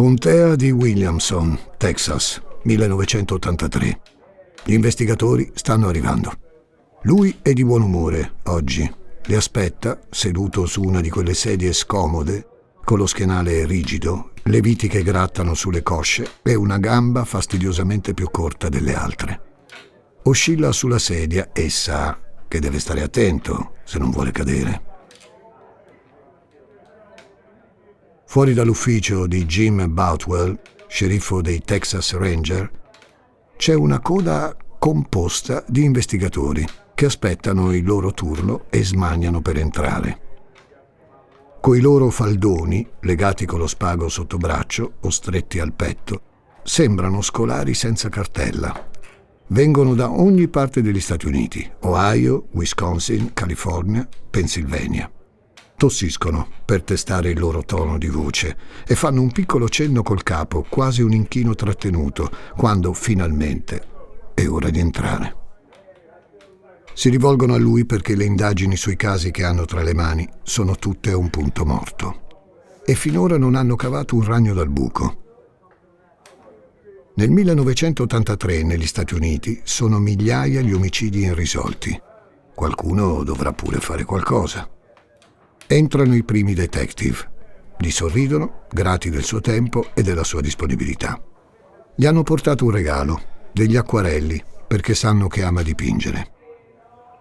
Contea di Williamson, Texas, 1983. Gli investigatori stanno arrivando. Lui è di buon umore oggi. Le aspetta, seduto su una di quelle sedie scomode, con lo schienale rigido, le viti che grattano sulle cosce e una gamba fastidiosamente più corta delle altre. Oscilla sulla sedia e sa che deve stare attento se non vuole cadere. Fuori dall'ufficio di Jim Boutwell, sceriffo dei Texas Ranger, c'è una coda composta di investigatori che aspettano il loro turno e smaniano per entrare. Coi loro faldoni, legati con lo spago sotto braccio o stretti al petto, sembrano scolari senza cartella. Vengono da ogni parte degli Stati Uniti, Ohio, Wisconsin, California, Pennsylvania. Tossiscono per testare il loro tono di voce e fanno un piccolo cenno col capo, quasi un inchino trattenuto, quando finalmente è ora di entrare. Si rivolgono a lui perché le indagini sui casi che hanno tra le mani sono tutte a un punto morto e finora non hanno cavato un ragno dal buco. Nel 1983 negli Stati Uniti sono migliaia gli omicidi irrisolti. Qualcuno dovrà pure fare qualcosa. Entrano i primi detective. Gli sorridono, grati del suo tempo e della sua disponibilità. Gli hanno portato un regalo, degli acquarelli, perché sanno che ama dipingere.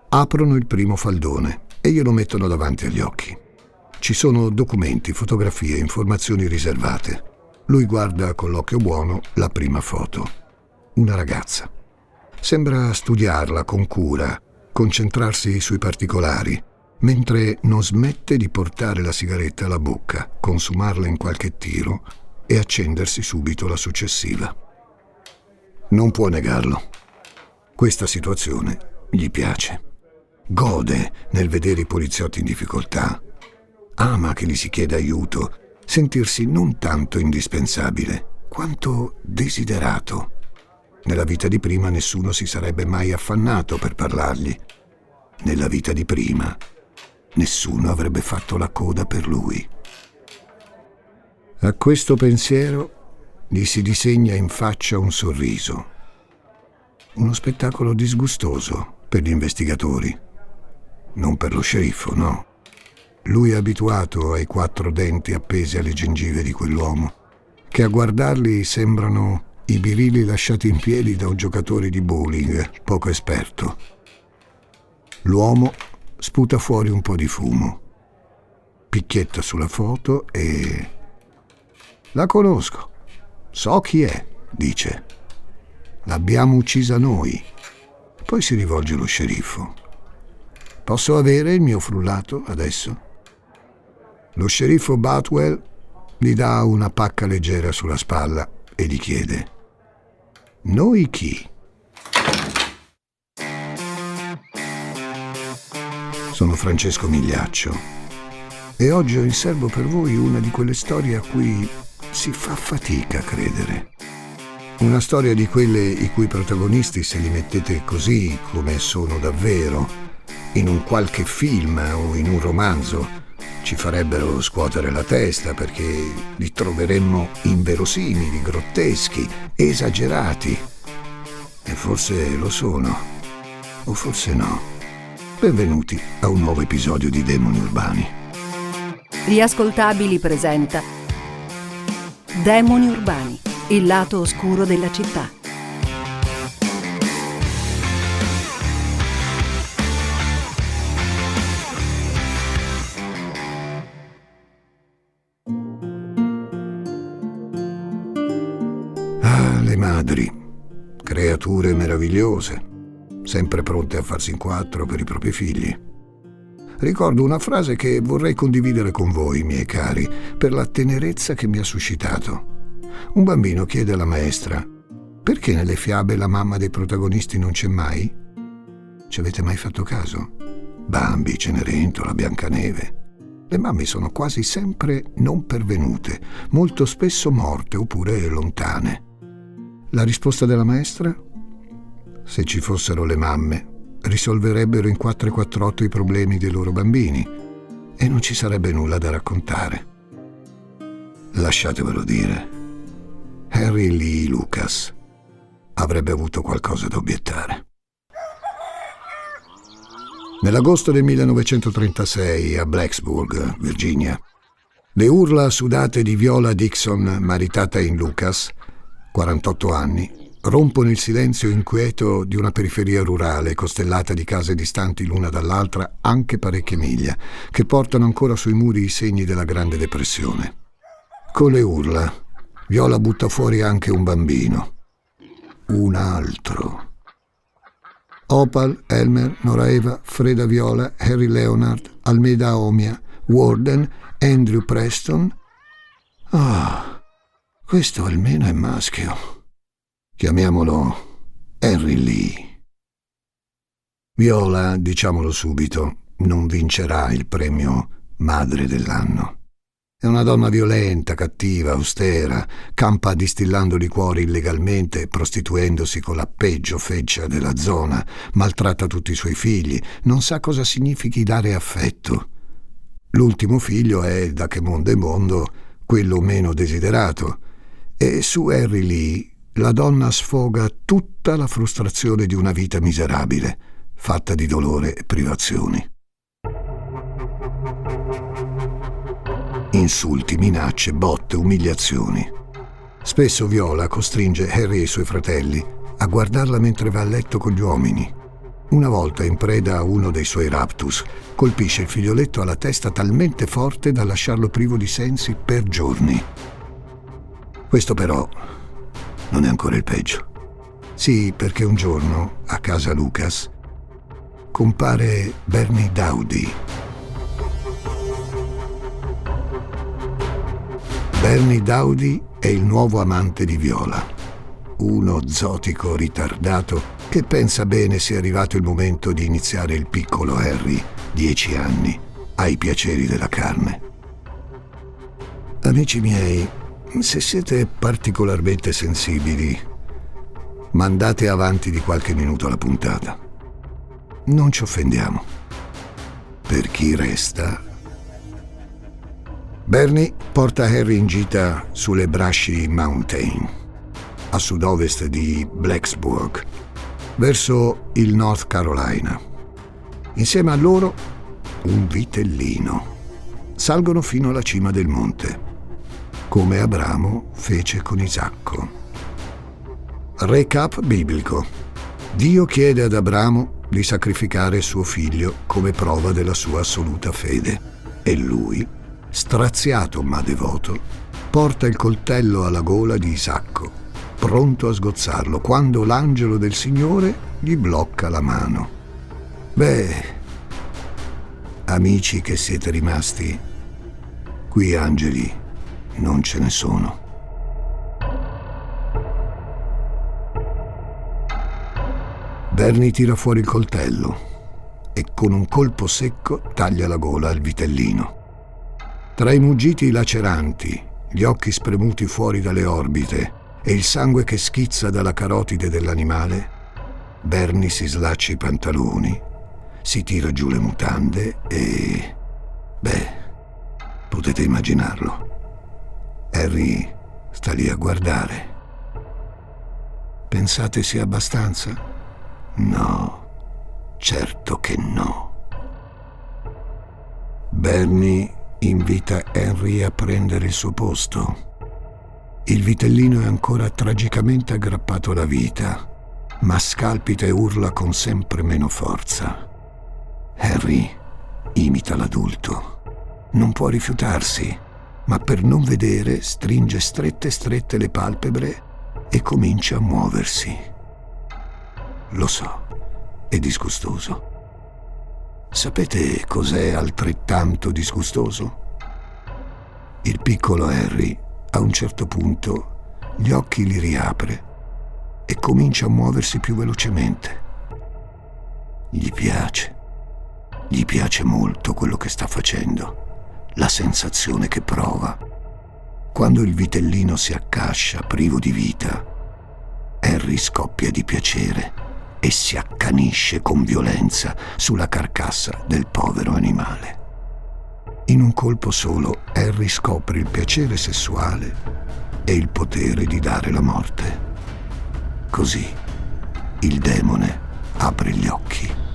Aprono il primo faldone e glielo mettono davanti agli occhi. Ci sono documenti, fotografie, informazioni riservate. Lui guarda con l'occhio buono la prima foto. Una ragazza. Sembra studiarla con cura, concentrarsi sui particolari, mentre non smette di portare la sigaretta alla bocca, consumarla in qualche tiro e accendersi subito la successiva. Non può negarlo. Questa situazione gli piace. Gode nel vedere i poliziotti in difficoltà. Ama che gli si chieda aiuto, sentirsi non tanto indispensabile, quanto desiderato. Nella vita di prima nessuno si sarebbe mai affannato per parlargli. Nella vita di prima nessuno avrebbe fatto la coda per lui. A questo pensiero gli si disegna in faccia un sorriso. Uno spettacolo disgustoso per gli investigatori. Non per lo sceriffo, no. Lui è abituato ai quattro denti appesi alle gengive di quell'uomo, che a guardarli sembrano i birilli lasciati in piedi da un giocatore di bowling poco esperto. L'uomo sputa fuori un po' di fumo, picchietta sulla foto e... La conosco. So chi è, dice. L'abbiamo uccisa noi. Poi si rivolge allo sceriffo. Posso avere il mio frullato adesso? Lo sceriffo Batwell gli dà una pacca leggera sulla spalla e gli chiede: Noi chi? Sono Francesco Migliaccio e oggi ho in serbo per voi una di quelle storie a cui si fa fatica a credere. Una storia di quelle i cui protagonisti, se li mettete così come sono davvero, in un qualche film o in un romanzo, ci farebbero scuotere la testa perché li troveremmo inverosimili, grotteschi, esagerati. E forse lo sono, o forse no. Benvenuti a un nuovo episodio di Demoni Urbani. Gli ascoltabili presenta Demoni Urbani, il lato oscuro della città. Ah, le madri, creature meravigliose sempre pronte a farsi in quattro per i propri figli. Ricordo una frase che vorrei condividere con voi, miei cari, per la tenerezza che mi ha suscitato. Un bambino chiede alla maestra, perché nelle fiabe la mamma dei protagonisti non c'è mai? Ci avete mai fatto caso? Bambi, Cenerentola, Biancaneve. Le mamme sono quasi sempre non pervenute, molto spesso morte oppure lontane. La risposta della maestra? Se ci fossero le mamme, risolverebbero in 448 i problemi dei loro bambini e non ci sarebbe nulla da raccontare. Lasciatevelo dire, Harry Lee Lucas avrebbe avuto qualcosa da obiettare. Nell'agosto del 1936 a Blacksburg, Virginia, le urla sudate di Viola Dixon, maritata in Lucas, 48 anni, rompono il silenzio inquieto di una periferia rurale costellata di case distanti l'una dall'altra anche parecchie miglia, che portano ancora sui muri i segni della Grande Depressione. Con le urla, Viola butta fuori anche un bambino. Un altro. Opal, Elmer, Noraeva, Freda Viola, Harry Leonard, Almeida Omia, Warden, Andrew Preston. Ah, questo almeno è maschio. Chiamiamolo Henry Lee. Viola, diciamolo subito, non vincerà il premio Madre dell'anno. È una donna violenta, cattiva, austera, campa distillando liquori illegalmente, prostituendosi con la peggio feccia della zona, maltratta tutti i suoi figli, non sa cosa significhi dare affetto. L'ultimo figlio è, da che mondo è mondo, quello meno desiderato, e su Harry Lee la donna sfoga tutta la frustrazione di una vita miserabile, fatta di dolore e privazioni. Insulti, minacce, botte, umiliazioni. Spesso Viola costringe Harry e i suoi fratelli a guardarla mentre va a letto con gli uomini. Una volta in preda a uno dei suoi raptus, colpisce il figlioletto alla testa talmente forte da lasciarlo privo di sensi per giorni. Questo però non è ancora il peggio. Sì, perché un giorno, a casa Lucas, compare Bernie Dowdy. Bernie Dowdy è il nuovo amante di Viola, uno zotico ritardato che pensa bene sia arrivato il momento di iniziare il piccolo Harry, dieci anni, ai piaceri della carne. Amici miei, se siete particolarmente sensibili, mandate avanti di qualche minuto la puntata. Non ci offendiamo. Per chi resta... Bernie porta Harry in gita sulle Brasci Mountain, a sud-ovest di Blacksburg, verso il North Carolina. Insieme a loro un vitellino. Salgono fino alla cima del monte come Abramo fece con Isacco. Recap biblico. Dio chiede ad Abramo di sacrificare suo figlio come prova della sua assoluta fede e lui, straziato ma devoto, porta il coltello alla gola di Isacco, pronto a sgozzarlo, quando l'angelo del Signore gli blocca la mano. Beh, amici che siete rimasti, qui angeli non ce ne sono. Bernie tira fuori il coltello e con un colpo secco taglia la gola al vitellino. Tra i muggiti laceranti, gli occhi spremuti fuori dalle orbite e il sangue che schizza dalla carotide dell'animale, Bernie si slaccia i pantaloni, si tira giù le mutande e... beh, potete immaginarlo. Harry sta lì a guardare. Pensate sia abbastanza? No, certo che no. Bernie invita Henry a prendere il suo posto. Il vitellino è ancora tragicamente aggrappato alla vita, ma scalpita e urla con sempre meno forza. Harry imita l'adulto. Non può rifiutarsi ma per non vedere stringe strette strette le palpebre e comincia a muoversi. Lo so, è disgustoso. Sapete cos'è altrettanto disgustoso? Il piccolo Harry, a un certo punto, gli occhi li riapre e comincia a muoversi più velocemente. Gli piace, gli piace molto quello che sta facendo la sensazione che prova. Quando il vitellino si accascia privo di vita, Harry scoppia di piacere e si accanisce con violenza sulla carcassa del povero animale. In un colpo solo Harry scopre il piacere sessuale e il potere di dare la morte. Così il demone apre gli occhi.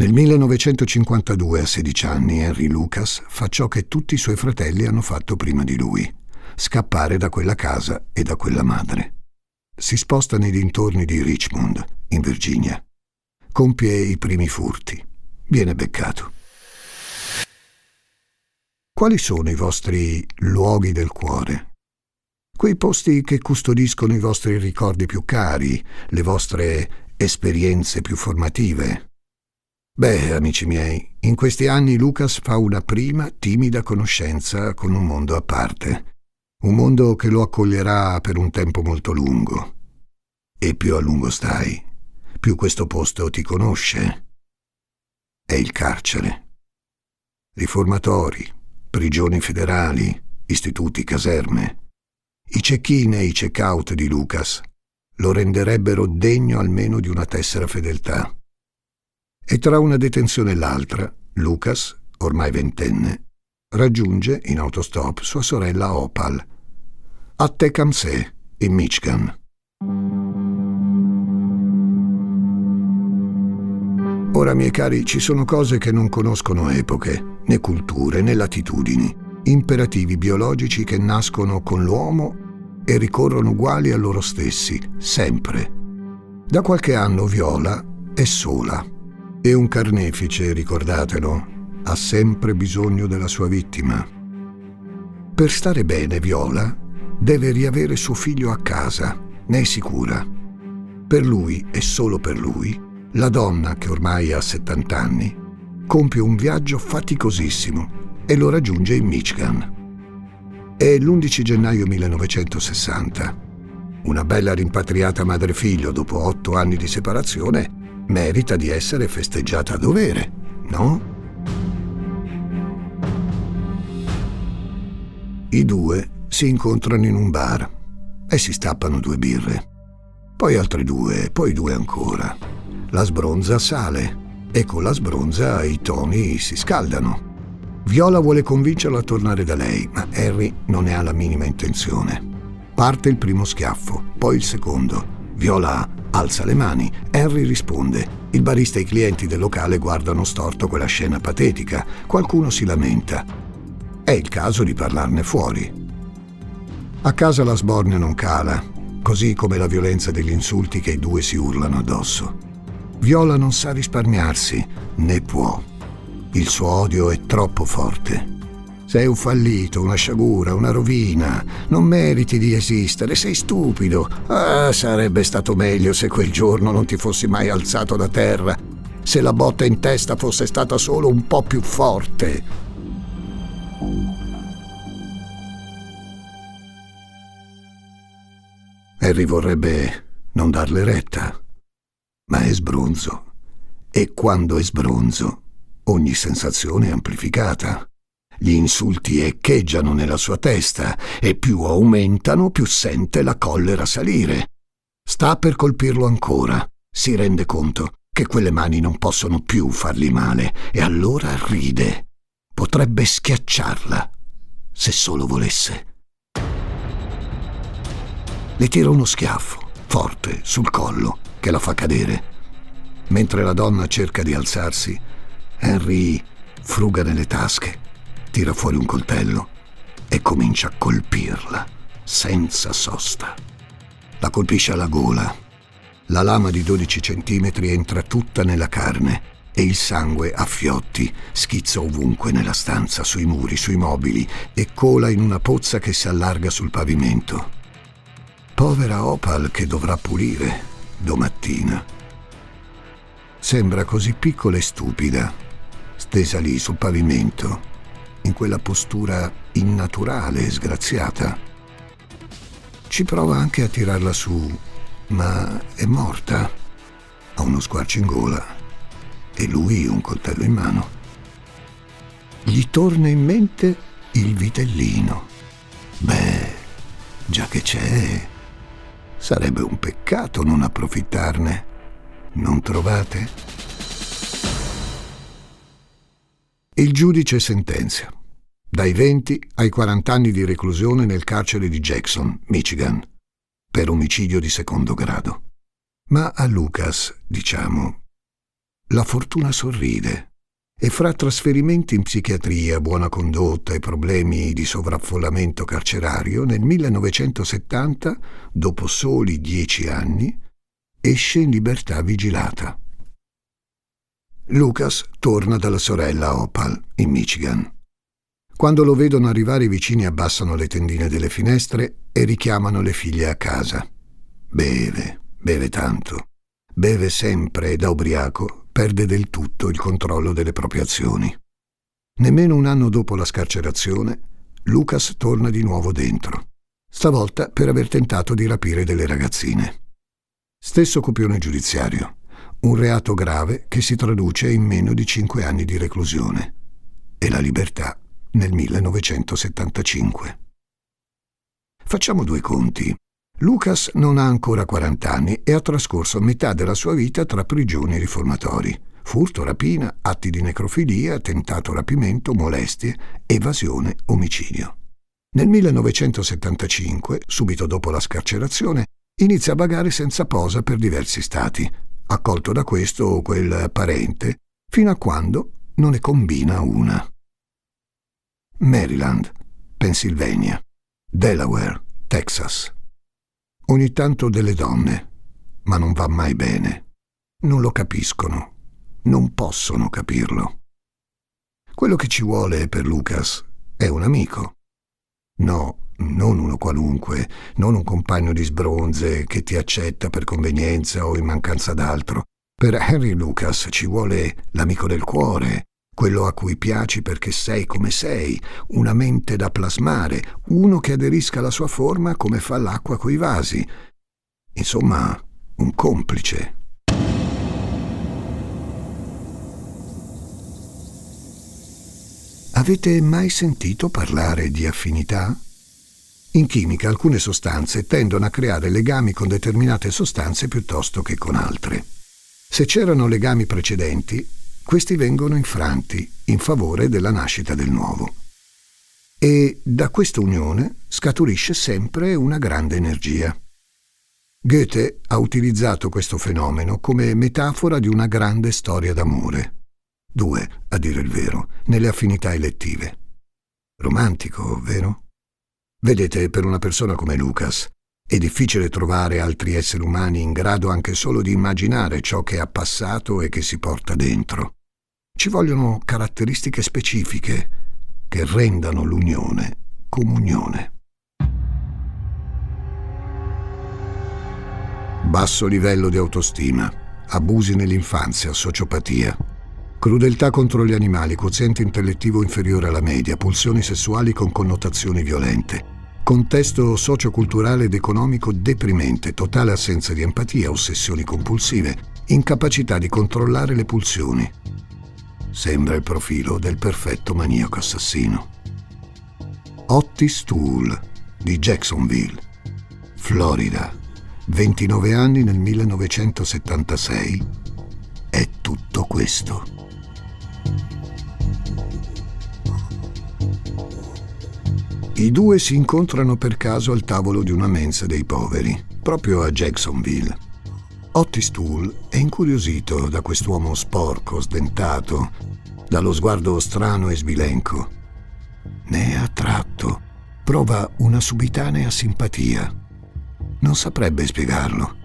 Nel 1952, a 16 anni, Henry Lucas fa ciò che tutti i suoi fratelli hanno fatto prima di lui, scappare da quella casa e da quella madre. Si sposta nei dintorni di Richmond, in Virginia. Compie i primi furti. Viene beccato. Quali sono i vostri luoghi del cuore? Quei posti che custodiscono i vostri ricordi più cari, le vostre esperienze più formative, Beh, amici miei, in questi anni Lucas fa una prima timida conoscenza con un mondo a parte, un mondo che lo accoglierà per un tempo molto lungo. E più a lungo stai, più questo posto ti conosce. È il carcere. Riformatori, prigioni federali, istituti, caserme. I check-in e i check-out di Lucas lo renderebbero degno almeno di una tessera fedeltà. E tra una detenzione e l'altra, Lucas, ormai ventenne, raggiunge in autostop sua sorella Opal, a Tecumseh, in Michigan. Ora, miei cari, ci sono cose che non conoscono epoche, né culture, né latitudini, imperativi biologici che nascono con l'uomo e ricorrono uguali a loro stessi, sempre. Da qualche anno Viola è sola e un carnefice, ricordatelo, ha sempre bisogno della sua vittima. Per stare bene, Viola deve riavere suo figlio a casa, ne è sicura. Per lui e solo per lui, la donna, che ormai ha 70 anni, compie un viaggio faticosissimo e lo raggiunge in Michigan. È l'11 gennaio 1960. Una bella rimpatriata madre-figlio dopo otto anni di separazione merita di essere festeggiata a dovere, no? I due si incontrano in un bar e si stappano due birre. Poi altre due, poi due ancora. La sbronza sale e con la sbronza i toni si scaldano. Viola vuole convincerlo a tornare da lei, ma Harry non ne ha la minima intenzione. Parte il primo schiaffo, poi il secondo. Viola alza le mani. Harry risponde. Il barista e i clienti del locale guardano storto quella scena patetica. Qualcuno si lamenta. È il caso di parlarne fuori. A casa la sbornia non cala, così come la violenza degli insulti che i due si urlano addosso. Viola non sa risparmiarsi, né può. Il suo odio è troppo forte. Sei un fallito, una sciagura, una rovina. Non meriti di esistere, sei stupido. Ah, sarebbe stato meglio se quel giorno non ti fossi mai alzato da terra. Se la botta in testa fosse stata solo un po' più forte. Harry vorrebbe non darle retta, ma è sbronzo. E quando è sbronzo, ogni sensazione è amplificata. Gli insulti echeggiano nella sua testa e più aumentano, più sente la collera salire. Sta per colpirlo ancora. Si rende conto che quelle mani non possono più fargli male e allora ride. Potrebbe schiacciarla, se solo volesse. Le tira uno schiaffo, forte, sul collo, che la fa cadere. Mentre la donna cerca di alzarsi, Henry fruga nelle tasche tira fuori un coltello e comincia a colpirla, senza sosta. La colpisce alla gola. La lama di 12 centimetri entra tutta nella carne e il sangue a fiotti schizza ovunque nella stanza, sui muri, sui mobili e cola in una pozza che si allarga sul pavimento. Povera Opal che dovrà pulire domattina. Sembra così piccola e stupida, stesa lì sul pavimento, in quella postura innaturale e sgraziata. Ci prova anche a tirarla su, ma è morta. Ha uno squarcio in gola e lui un coltello in mano. Gli torna in mente il vitellino. Beh, già che c'è, sarebbe un peccato non approfittarne. Non trovate? Il giudice sentenzia. Dai 20 ai 40 anni di reclusione nel carcere di Jackson, Michigan, per omicidio di secondo grado. Ma a Lucas, diciamo, la fortuna sorride e fra trasferimenti in psichiatria, buona condotta e problemi di sovraffollamento carcerario, nel 1970, dopo soli dieci anni, esce in libertà vigilata. Lucas torna dalla sorella Opal, in Michigan. Quando lo vedono arrivare i vicini abbassano le tendine delle finestre e richiamano le figlie a casa. Beve, beve tanto. Beve sempre e da ubriaco perde del tutto il controllo delle proprie azioni. Nemmeno un anno dopo la scarcerazione, Lucas torna di nuovo dentro, stavolta per aver tentato di rapire delle ragazzine. Stesso copione giudiziario, un reato grave che si traduce in meno di cinque anni di reclusione e la libertà nel 1975. Facciamo due conti. Lucas non ha ancora 40 anni e ha trascorso metà della sua vita tra prigioni riformatori. Furto, rapina, atti di necrofilia, tentato rapimento, molestie, evasione, omicidio. Nel 1975, subito dopo la scarcerazione, inizia a vagare senza posa per diversi stati, accolto da questo o quel parente, fino a quando non ne combina una. Maryland, Pennsylvania, Delaware, Texas. Ogni tanto delle donne, ma non va mai bene. Non lo capiscono, non possono capirlo. Quello che ci vuole per Lucas è un amico. No, non uno qualunque, non un compagno di sbronze che ti accetta per convenienza o in mancanza d'altro. Per Henry Lucas ci vuole l'amico del cuore, quello a cui piaci perché sei come sei, una mente da plasmare, uno che aderisca alla sua forma come fa l'acqua coi vasi. Insomma, un complice. Avete mai sentito parlare di affinità? In chimica alcune sostanze tendono a creare legami con determinate sostanze piuttosto che con altre. Se c'erano legami precedenti, questi vengono infranti in favore della nascita del nuovo. E da questa unione scaturisce sempre una grande energia. Goethe ha utilizzato questo fenomeno come metafora di una grande storia d'amore. Due, a dire il vero, nelle affinità elettive. Romantico, vero? Vedete, per una persona come Lucas, è difficile trovare altri esseri umani in grado anche solo di immaginare ciò che ha passato e che si porta dentro. Ci vogliono caratteristiche specifiche che rendano l'unione comunione. Basso livello di autostima, abusi nell'infanzia, sociopatia, crudeltà contro gli animali, quoziente intellettivo inferiore alla media, pulsioni sessuali con connotazioni violente, contesto socioculturale ed economico deprimente, totale assenza di empatia, ossessioni compulsive, incapacità di controllare le pulsioni, Sembra il profilo del perfetto maniaco assassino. Otis Toole di Jacksonville, Florida, 29 anni nel 1976, è tutto questo. I due si incontrano per caso al tavolo di una mensa dei poveri, proprio a Jacksonville. Otis Toole è incuriosito da quest'uomo sporco, sdentato, dallo sguardo strano e sbilenco. Ne è attratto, prova una subitanea simpatia. Non saprebbe spiegarlo,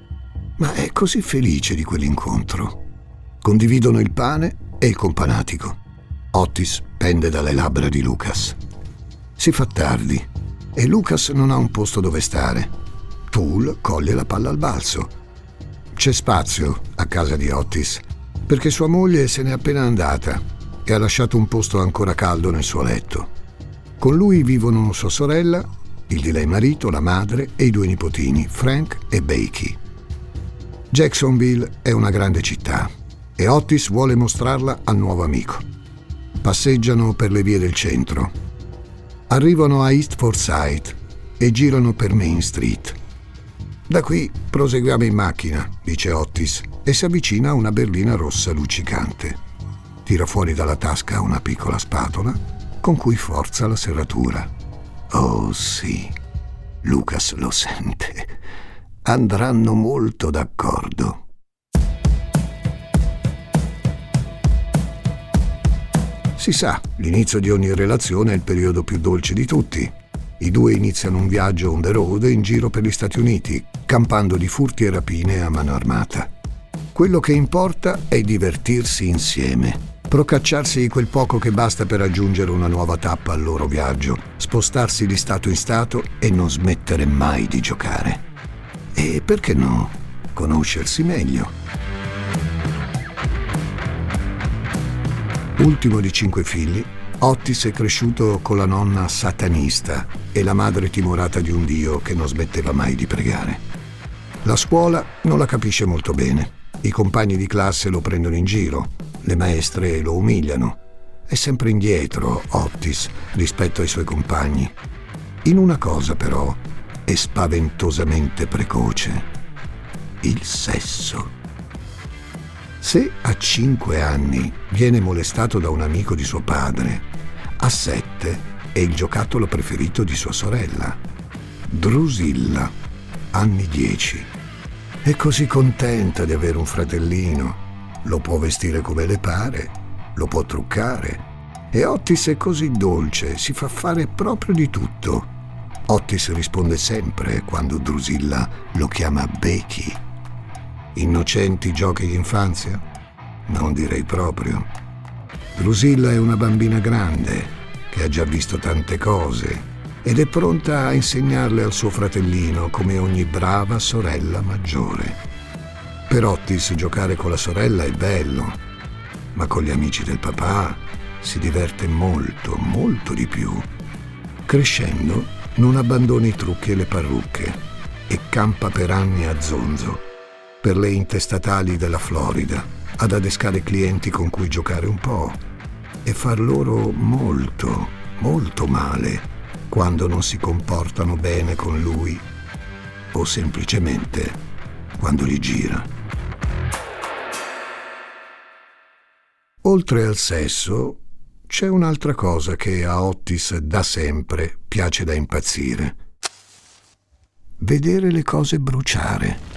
ma è così felice di quell'incontro. Condividono il pane e il companatico. Otis pende dalle labbra di Lucas. Si fa tardi e Lucas non ha un posto dove stare. Toole coglie la palla al balzo c'è spazio a casa di Otis, perché sua moglie se n'è appena andata e ha lasciato un posto ancora caldo nel suo letto. Con lui vivono sua sorella, il di lei marito, la madre e i due nipotini, Frank e Becky. Jacksonville è una grande città e Otis vuole mostrarla al nuovo amico. Passeggiano per le vie del centro. Arrivano a East Forsyth e girano per Main Street. Da qui proseguiamo in macchina, dice Otis, e si avvicina a una berlina rossa luccicante. Tira fuori dalla tasca una piccola spatola con cui forza la serratura. Oh sì, Lucas lo sente. Andranno molto d'accordo. Si sa, l'inizio di ogni relazione è il periodo più dolce di tutti. I due iniziano un viaggio on the road in giro per gli Stati Uniti, campando di furti e rapine a mano armata. Quello che importa è divertirsi insieme, procacciarsi quel poco che basta per raggiungere una nuova tappa al loro viaggio, spostarsi di stato in stato e non smettere mai di giocare. E perché no? Conoscersi meglio. Ultimo di cinque figli, Otis è cresciuto con la nonna satanista e la madre timorata di un dio che non smetteva mai di pregare. La scuola non la capisce molto bene. I compagni di classe lo prendono in giro, le maestre lo umiliano. È sempre indietro Otis rispetto ai suoi compagni. In una cosa però è spaventosamente precoce. Il sesso. Se a cinque anni viene molestato da un amico di suo padre, a sette è il giocattolo preferito di sua sorella. Drusilla, anni dieci. È così contenta di avere un fratellino. Lo può vestire come le pare, lo può truccare. E Otis è così dolce, si fa fare proprio di tutto. Otis risponde sempre quando Drusilla lo chiama Becky. Innocenti giochi d'infanzia? Non direi proprio. Drusilla è una bambina grande che ha già visto tante cose ed è pronta a insegnarle al suo fratellino come ogni brava sorella maggiore. Per Otis giocare con la sorella è bello, ma con gli amici del papà si diverte molto, molto di più. Crescendo non abbandona i trucchi e le parrucche e campa per anni a zonzo per le intestatali della Florida, ad adescare clienti con cui giocare un po' e far loro molto, molto male quando non si comportano bene con lui o semplicemente quando li gira. Oltre al sesso, c'è un'altra cosa che a Otis da sempre piace da impazzire. Vedere le cose bruciare.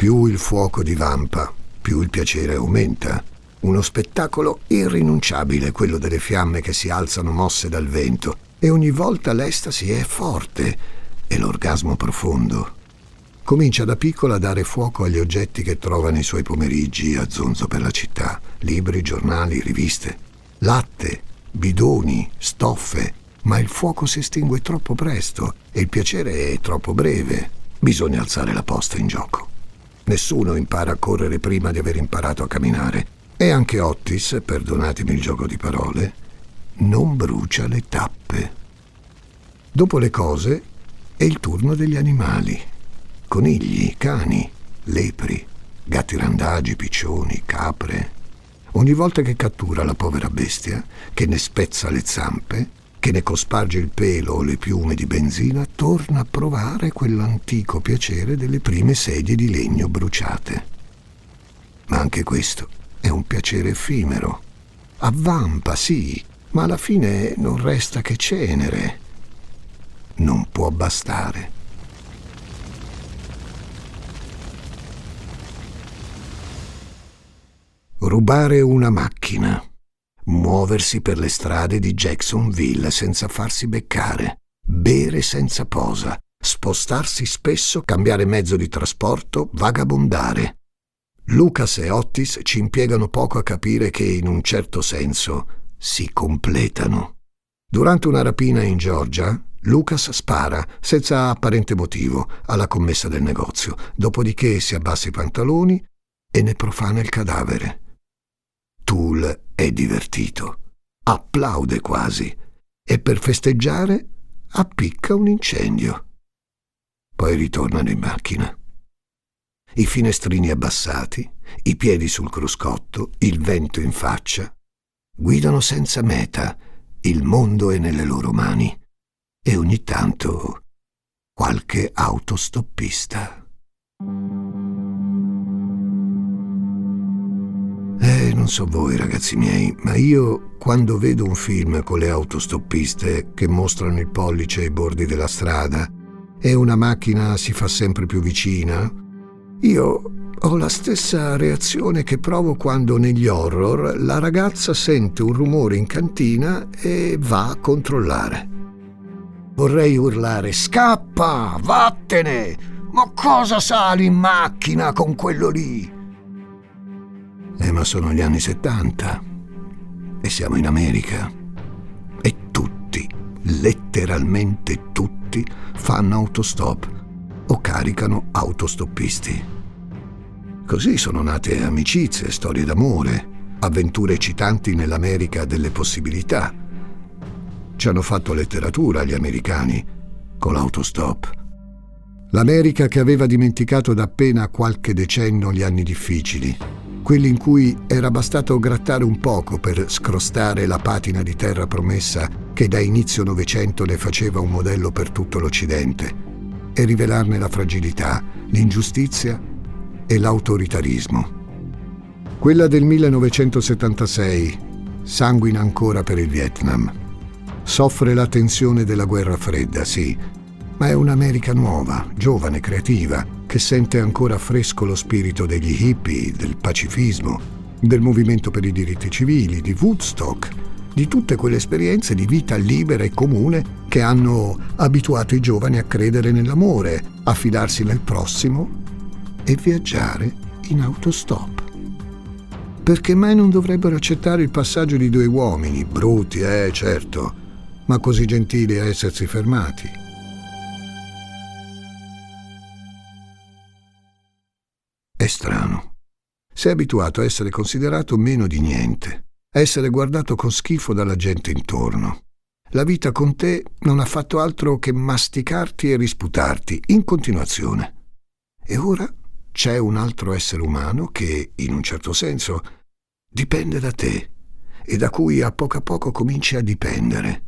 Più il fuoco divampa, più il piacere aumenta. Uno spettacolo irrinunciabile quello delle fiamme che si alzano mosse dal vento e ogni volta l'estasi è forte e l'orgasmo profondo. Comincia da piccola a dare fuoco agli oggetti che trova nei suoi pomeriggi a zonzo per la città, libri, giornali, riviste, latte, bidoni, stoffe, ma il fuoco si estingue troppo presto e il piacere è troppo breve. Bisogna alzare la posta in gioco. Nessuno impara a correre prima di aver imparato a camminare. E anche Otis, perdonatemi il gioco di parole, non brucia le tappe. Dopo le cose è il turno degli animali. Conigli, cani, lepri, gatti randagi, piccioni, capre. Ogni volta che cattura la povera bestia, che ne spezza le zampe, che ne cosparge il pelo o le piume di benzina, torna a provare quell'antico piacere delle prime sedie di legno bruciate. Ma anche questo è un piacere effimero. Avvampa, sì, ma alla fine non resta che cenere. Non può bastare. Rubare una macchina muoversi per le strade di Jacksonville senza farsi beccare, bere senza posa, spostarsi spesso, cambiare mezzo di trasporto, vagabondare. Lucas e Otis ci impiegano poco a capire che in un certo senso si completano. Durante una rapina in Georgia, Lucas spara, senza apparente motivo, alla commessa del negozio, dopodiché si abbassa i pantaloni e ne profana il cadavere. Tool è divertito, applaude quasi e per festeggiare appicca un incendio. Poi ritornano in macchina. I finestrini abbassati, i piedi sul cruscotto, il vento in faccia. Guidano senza meta, il mondo è nelle loro mani e ogni tanto qualche autostoppista. So voi ragazzi miei, ma io quando vedo un film con le autostoppiste che mostrano il pollice ai bordi della strada e una macchina si fa sempre più vicina, io ho la stessa reazione che provo quando negli horror la ragazza sente un rumore in cantina e va a controllare. Vorrei urlare Scappa! Vattene! Ma cosa sali in macchina con quello lì? Eh, ma sono gli anni 70 e siamo in America. E tutti, letteralmente tutti, fanno autostop o caricano autostoppisti. Così sono nate amicizie, storie d'amore, avventure eccitanti nell'America delle possibilità. Ci hanno fatto letteratura gli americani con l'autostop. L'America che aveva dimenticato da appena qualche decennio gli anni difficili quelli in cui era bastato grattare un poco per scrostare la patina di terra promessa che da inizio Novecento ne faceva un modello per tutto l'Occidente, e rivelarne la fragilità, l'ingiustizia e l'autoritarismo. Quella del 1976 sanguina ancora per il Vietnam. Soffre la tensione della guerra fredda, sì, ma è un'America nuova, giovane, creativa, che sente ancora fresco lo spirito degli hippie, del pacifismo, del movimento per i diritti civili, di Woodstock, di tutte quelle esperienze di vita libera e comune che hanno abituato i giovani a credere nell'amore, a fidarsi nel prossimo e viaggiare in autostop. Perché mai non dovrebbero accettare il passaggio di due uomini, brutti, eh, certo, ma così gentili a essersi fermati? È strano. Sei abituato a essere considerato meno di niente, a essere guardato con schifo dalla gente intorno. La vita con te non ha fatto altro che masticarti e risputarti in continuazione. E ora c'è un altro essere umano che, in un certo senso, dipende da te e da cui a poco a poco cominci a dipendere.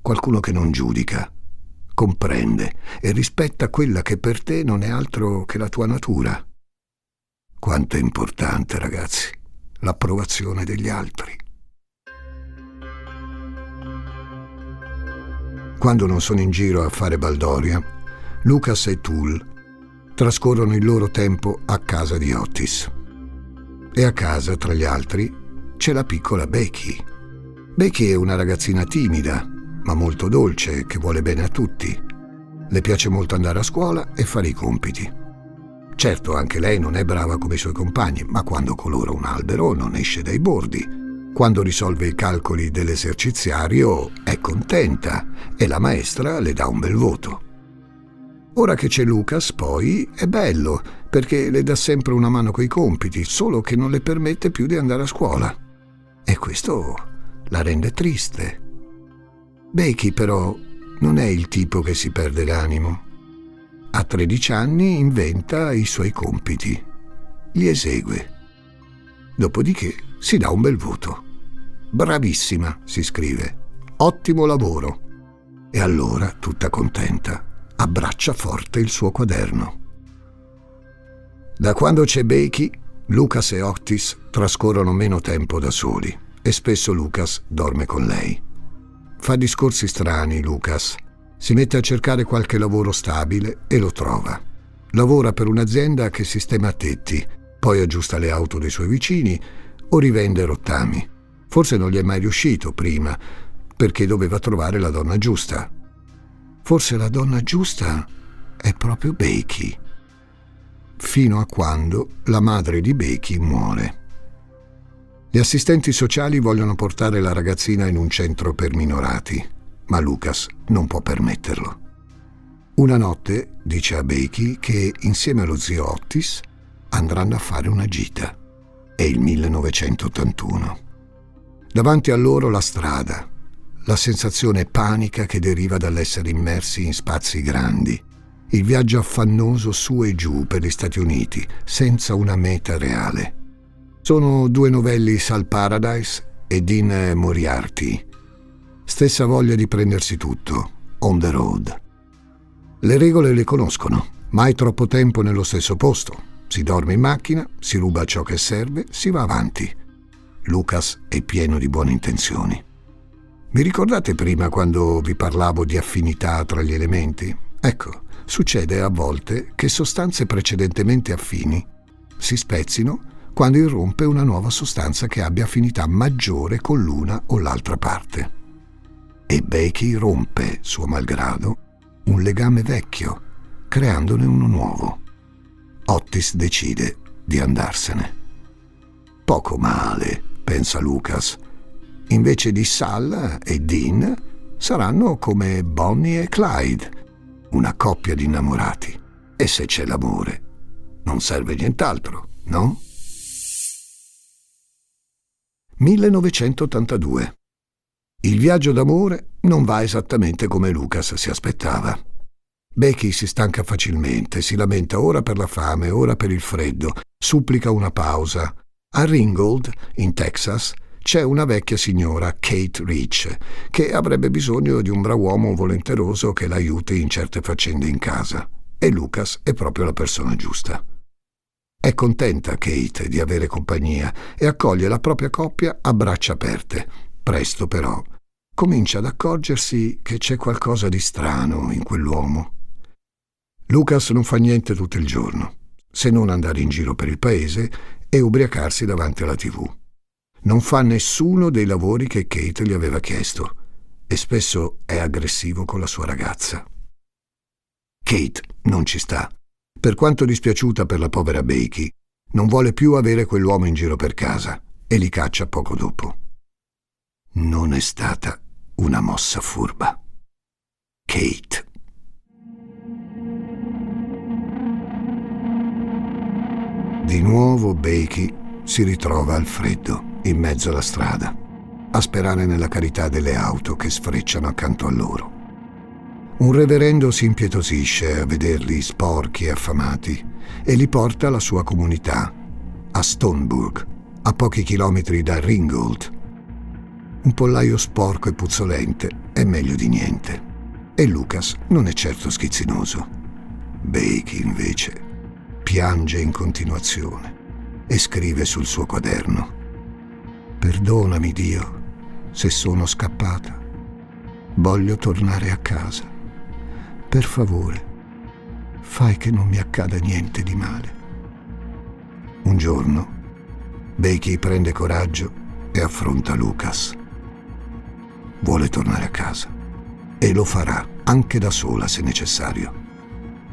Qualcuno che non giudica, comprende e rispetta quella che per te non è altro che la tua natura. Quanto è importante, ragazzi, l'approvazione degli altri. Quando non sono in giro a fare baldoria, Lucas e Tool trascorrono il loro tempo a casa di Otis. E a casa, tra gli altri, c'è la piccola Becky. Becky è una ragazzina timida, ma molto dolce, che vuole bene a tutti. Le piace molto andare a scuola e fare i compiti. Certo, anche lei non è brava come i suoi compagni, ma quando colora un albero non esce dai bordi. Quando risolve i calcoli dell'eserciziario è contenta e la maestra le dà un bel voto. Ora che c'è Lucas, poi, è bello, perché le dà sempre una mano coi compiti, solo che non le permette più di andare a scuola. E questo la rende triste. Becky, però, non è il tipo che si perde l'animo. A 13 anni inventa i suoi compiti, li esegue. Dopodiché si dà un bel voto. Bravissima, si scrive. Ottimo lavoro. E allora, tutta contenta, abbraccia forte il suo quaderno. Da quando c'è Becky, Lucas e Otis trascorrono meno tempo da soli e spesso Lucas dorme con lei. Fa discorsi strani, Lucas, si mette a cercare qualche lavoro stabile e lo trova. Lavora per un'azienda che sistema tetti, poi aggiusta le auto dei suoi vicini o rivende rottami. Forse non gli è mai riuscito prima, perché doveva trovare la donna giusta. Forse la donna giusta è proprio Becky. Fino a quando la madre di Becky muore. Gli assistenti sociali vogliono portare la ragazzina in un centro per minorati ma Lucas non può permetterlo. Una notte dice a Becky che insieme allo zio Otis andranno a fare una gita. È il 1981. Davanti a loro la strada, la sensazione panica che deriva dall'essere immersi in spazi grandi, il viaggio affannoso su e giù per gli Stati Uniti, senza una meta reale. Sono due novelli Sal Paradise e Dean Moriarty, Stessa voglia di prendersi tutto, on the road. Le regole le conoscono, mai troppo tempo nello stesso posto. Si dorme in macchina, si ruba ciò che serve, si va avanti. Lucas è pieno di buone intenzioni. Vi ricordate prima quando vi parlavo di affinità tra gli elementi? Ecco, succede a volte che sostanze precedentemente affini si spezzino quando irrompe una nuova sostanza che abbia affinità maggiore con l'una o l'altra parte. E Becky rompe, suo malgrado, un legame vecchio, creandone uno nuovo. Otis decide di andarsene. Poco male, pensa Lucas. Invece di Sal e Dean saranno come Bonnie e Clyde, una coppia di innamorati. E se c'è l'amore, non serve nient'altro, no? 1982. Il viaggio d'amore non va esattamente come Lucas si aspettava. Becky si stanca facilmente, si lamenta ora per la fame, ora per il freddo, supplica una pausa. A Ringgold, in Texas, c'è una vecchia signora, Kate Rich, che avrebbe bisogno di un brav'uomo volenteroso che l'aiuti in certe faccende in casa. E Lucas è proprio la persona giusta. È contenta Kate di avere compagnia e accoglie la propria coppia a braccia aperte. Presto però comincia ad accorgersi che c'è qualcosa di strano in quell'uomo. Lucas non fa niente tutto il giorno, se non andare in giro per il paese e ubriacarsi davanti alla tv. Non fa nessuno dei lavori che Kate gli aveva chiesto e spesso è aggressivo con la sua ragazza. Kate non ci sta per quanto dispiaciuta per la povera Becky, non vuole più avere quell'uomo in giro per casa e li caccia poco dopo. Non è stata una mossa furba. Kate. Di nuovo Becky si ritrova al freddo, in mezzo alla strada, a sperare nella carità delle auto che sfrecciano accanto a loro. Un reverendo si impietosisce a vederli sporchi e affamati e li porta alla sua comunità, a Stoneburg, a pochi chilometri da Ringgold. Un pollaio sporco e puzzolente è meglio di niente. E Lucas non è certo schizzinoso. Becky, invece, piange in continuazione e scrive sul suo quaderno. Perdonami Dio se sono scappata. Voglio tornare a casa. Per favore, fai che non mi accada niente di male. Un giorno, Becky prende coraggio e affronta Lucas. Vuole tornare a casa e lo farà anche da sola se necessario.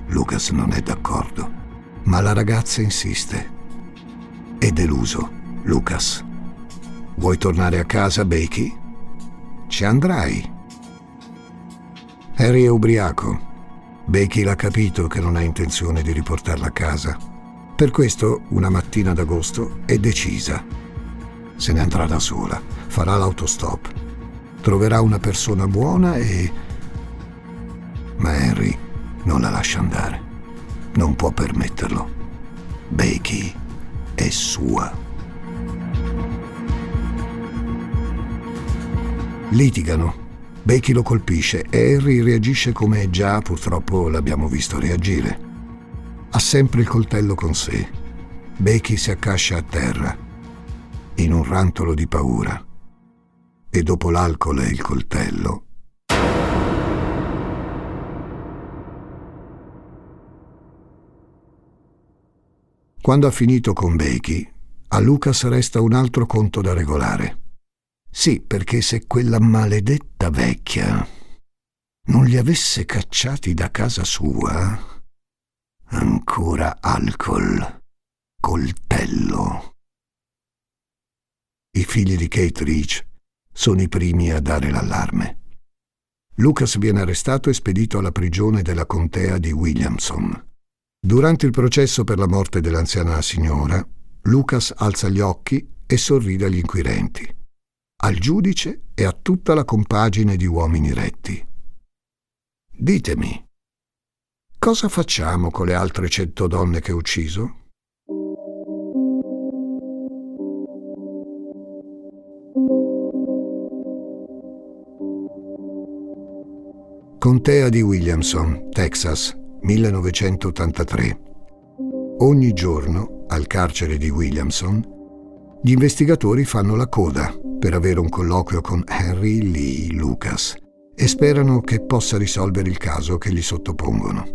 Lucas non è d'accordo, ma la ragazza insiste. È deluso, Lucas. Vuoi tornare a casa, Becky? Ci andrai. Harry è ubriaco Becky l'ha capito che non ha intenzione di riportarla a casa. Per questo, una mattina d'agosto, è decisa. Se ne andrà da sola, farà l'autostop, troverà una persona buona e... Ma Henry non la lascia andare. Non può permetterlo. Becky è sua. Litigano Becky lo colpisce e Harry reagisce come già purtroppo l'abbiamo visto reagire. Ha sempre il coltello con sé. Becky si accascia a terra, in un rantolo di paura. E dopo l'alcol e il coltello, Quando ha finito con Becky, a Lucas resta un altro conto da regolare. Sì, perché se quella maledetta vecchia non li avesse cacciati da casa sua, ancora alcol, coltello. I figli di Kate Rich sono i primi a dare l'allarme. Lucas viene arrestato e spedito alla prigione della contea di Williamson. Durante il processo per la morte dell'anziana signora, Lucas alza gli occhi e sorride agli inquirenti al giudice e a tutta la compagine di uomini retti. Ditemi, cosa facciamo con le altre cento donne che ho ucciso? Contea di Williamson, Texas, 1983. Ogni giorno, al carcere di Williamson, Gli investigatori fanno la coda per avere un colloquio con Henry Lee Lucas e sperano che possa risolvere il caso che gli sottopongono.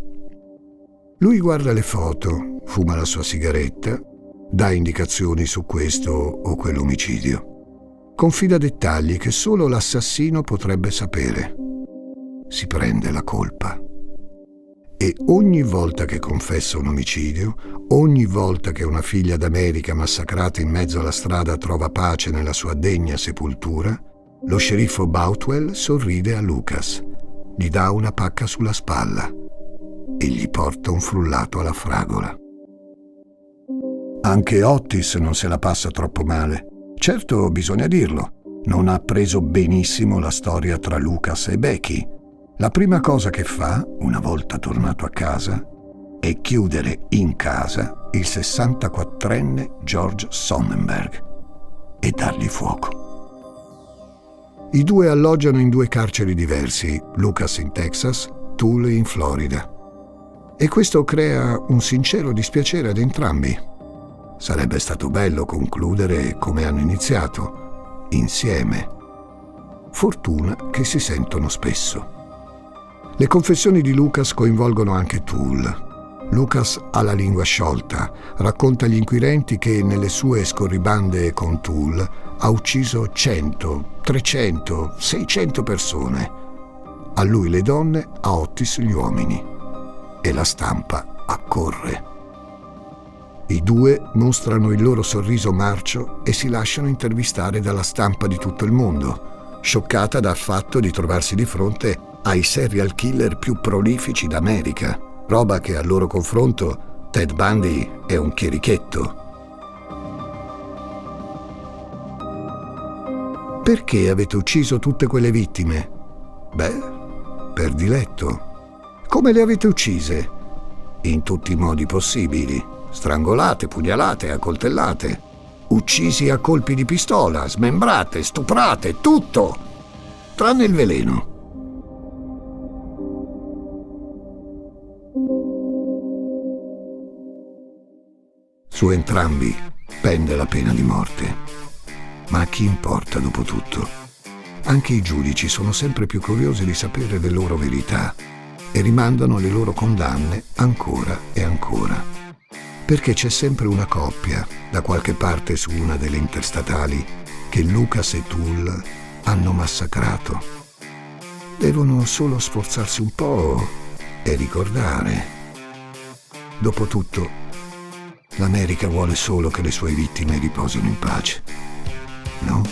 Lui guarda le foto, fuma la sua sigaretta, dà indicazioni su questo o quell'omicidio. Confida dettagli che solo l'assassino potrebbe sapere. Si prende la colpa. E ogni volta che confessa un omicidio, ogni volta che una figlia d'America massacrata in mezzo alla strada trova pace nella sua degna sepoltura, lo sceriffo Boutwell sorride a Lucas, gli dà una pacca sulla spalla e gli porta un frullato alla fragola. Anche Otis non se la passa troppo male. Certo, bisogna dirlo, non ha preso benissimo la storia tra Lucas e Becky la prima cosa che fa, una volta tornato a casa, è chiudere in casa il 64enne George Sonnenberg e dargli fuoco. I due alloggiano in due carceri diversi, Lucas in Texas, Toole in Florida. E questo crea un sincero dispiacere ad entrambi. Sarebbe stato bello concludere come hanno iniziato, insieme. Fortuna che si sentono spesso. Le confessioni di Lucas coinvolgono anche Toole. Lucas ha la lingua sciolta, racconta agli inquirenti che nelle sue scorribande con Toole ha ucciso 100, 300, 600 persone. A lui le donne, a Otis gli uomini. E la stampa accorre. I due mostrano il loro sorriso marcio e si lasciano intervistare dalla stampa di tutto il mondo, scioccata dal fatto di trovarsi di fronte ai serial killer più prolifici d'America, roba che al loro confronto Ted Bundy è un chierichetto. Perché avete ucciso tutte quelle vittime? Beh, per diletto. Come le avete uccise? In tutti i modi possibili. Strangolate, pugnalate, accoltellate. Uccisi a colpi di pistola, smembrate, stuprate, tutto. Tranne il veleno. Su entrambi pende la pena di morte. Ma a chi importa dopo tutto? Anche i giudici sono sempre più curiosi di sapere le loro verità e rimandano le loro condanne ancora e ancora. Perché c'è sempre una coppia, da qualche parte su una delle interstatali, che Lucas e Tull hanno massacrato. Devono solo sforzarsi un po' e ricordare. Dopotutto, L'America vuole solo che le sue vittime riposino in pace. No?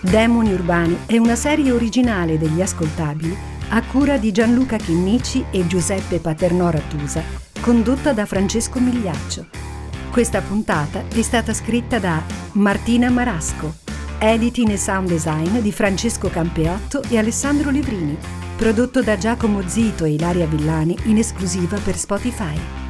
Demoni Urbani è una serie originale degli ascoltabili a cura di Gianluca Chinnici e Giuseppe Paternò Rattusa, condotta da Francesco Migliaccio. Questa puntata è stata scritta da Martina Marasco, editing e sound design di Francesco Campeotto e Alessandro Livrini Prodotto da Giacomo Zito e Ilaria Villani in esclusiva per Spotify.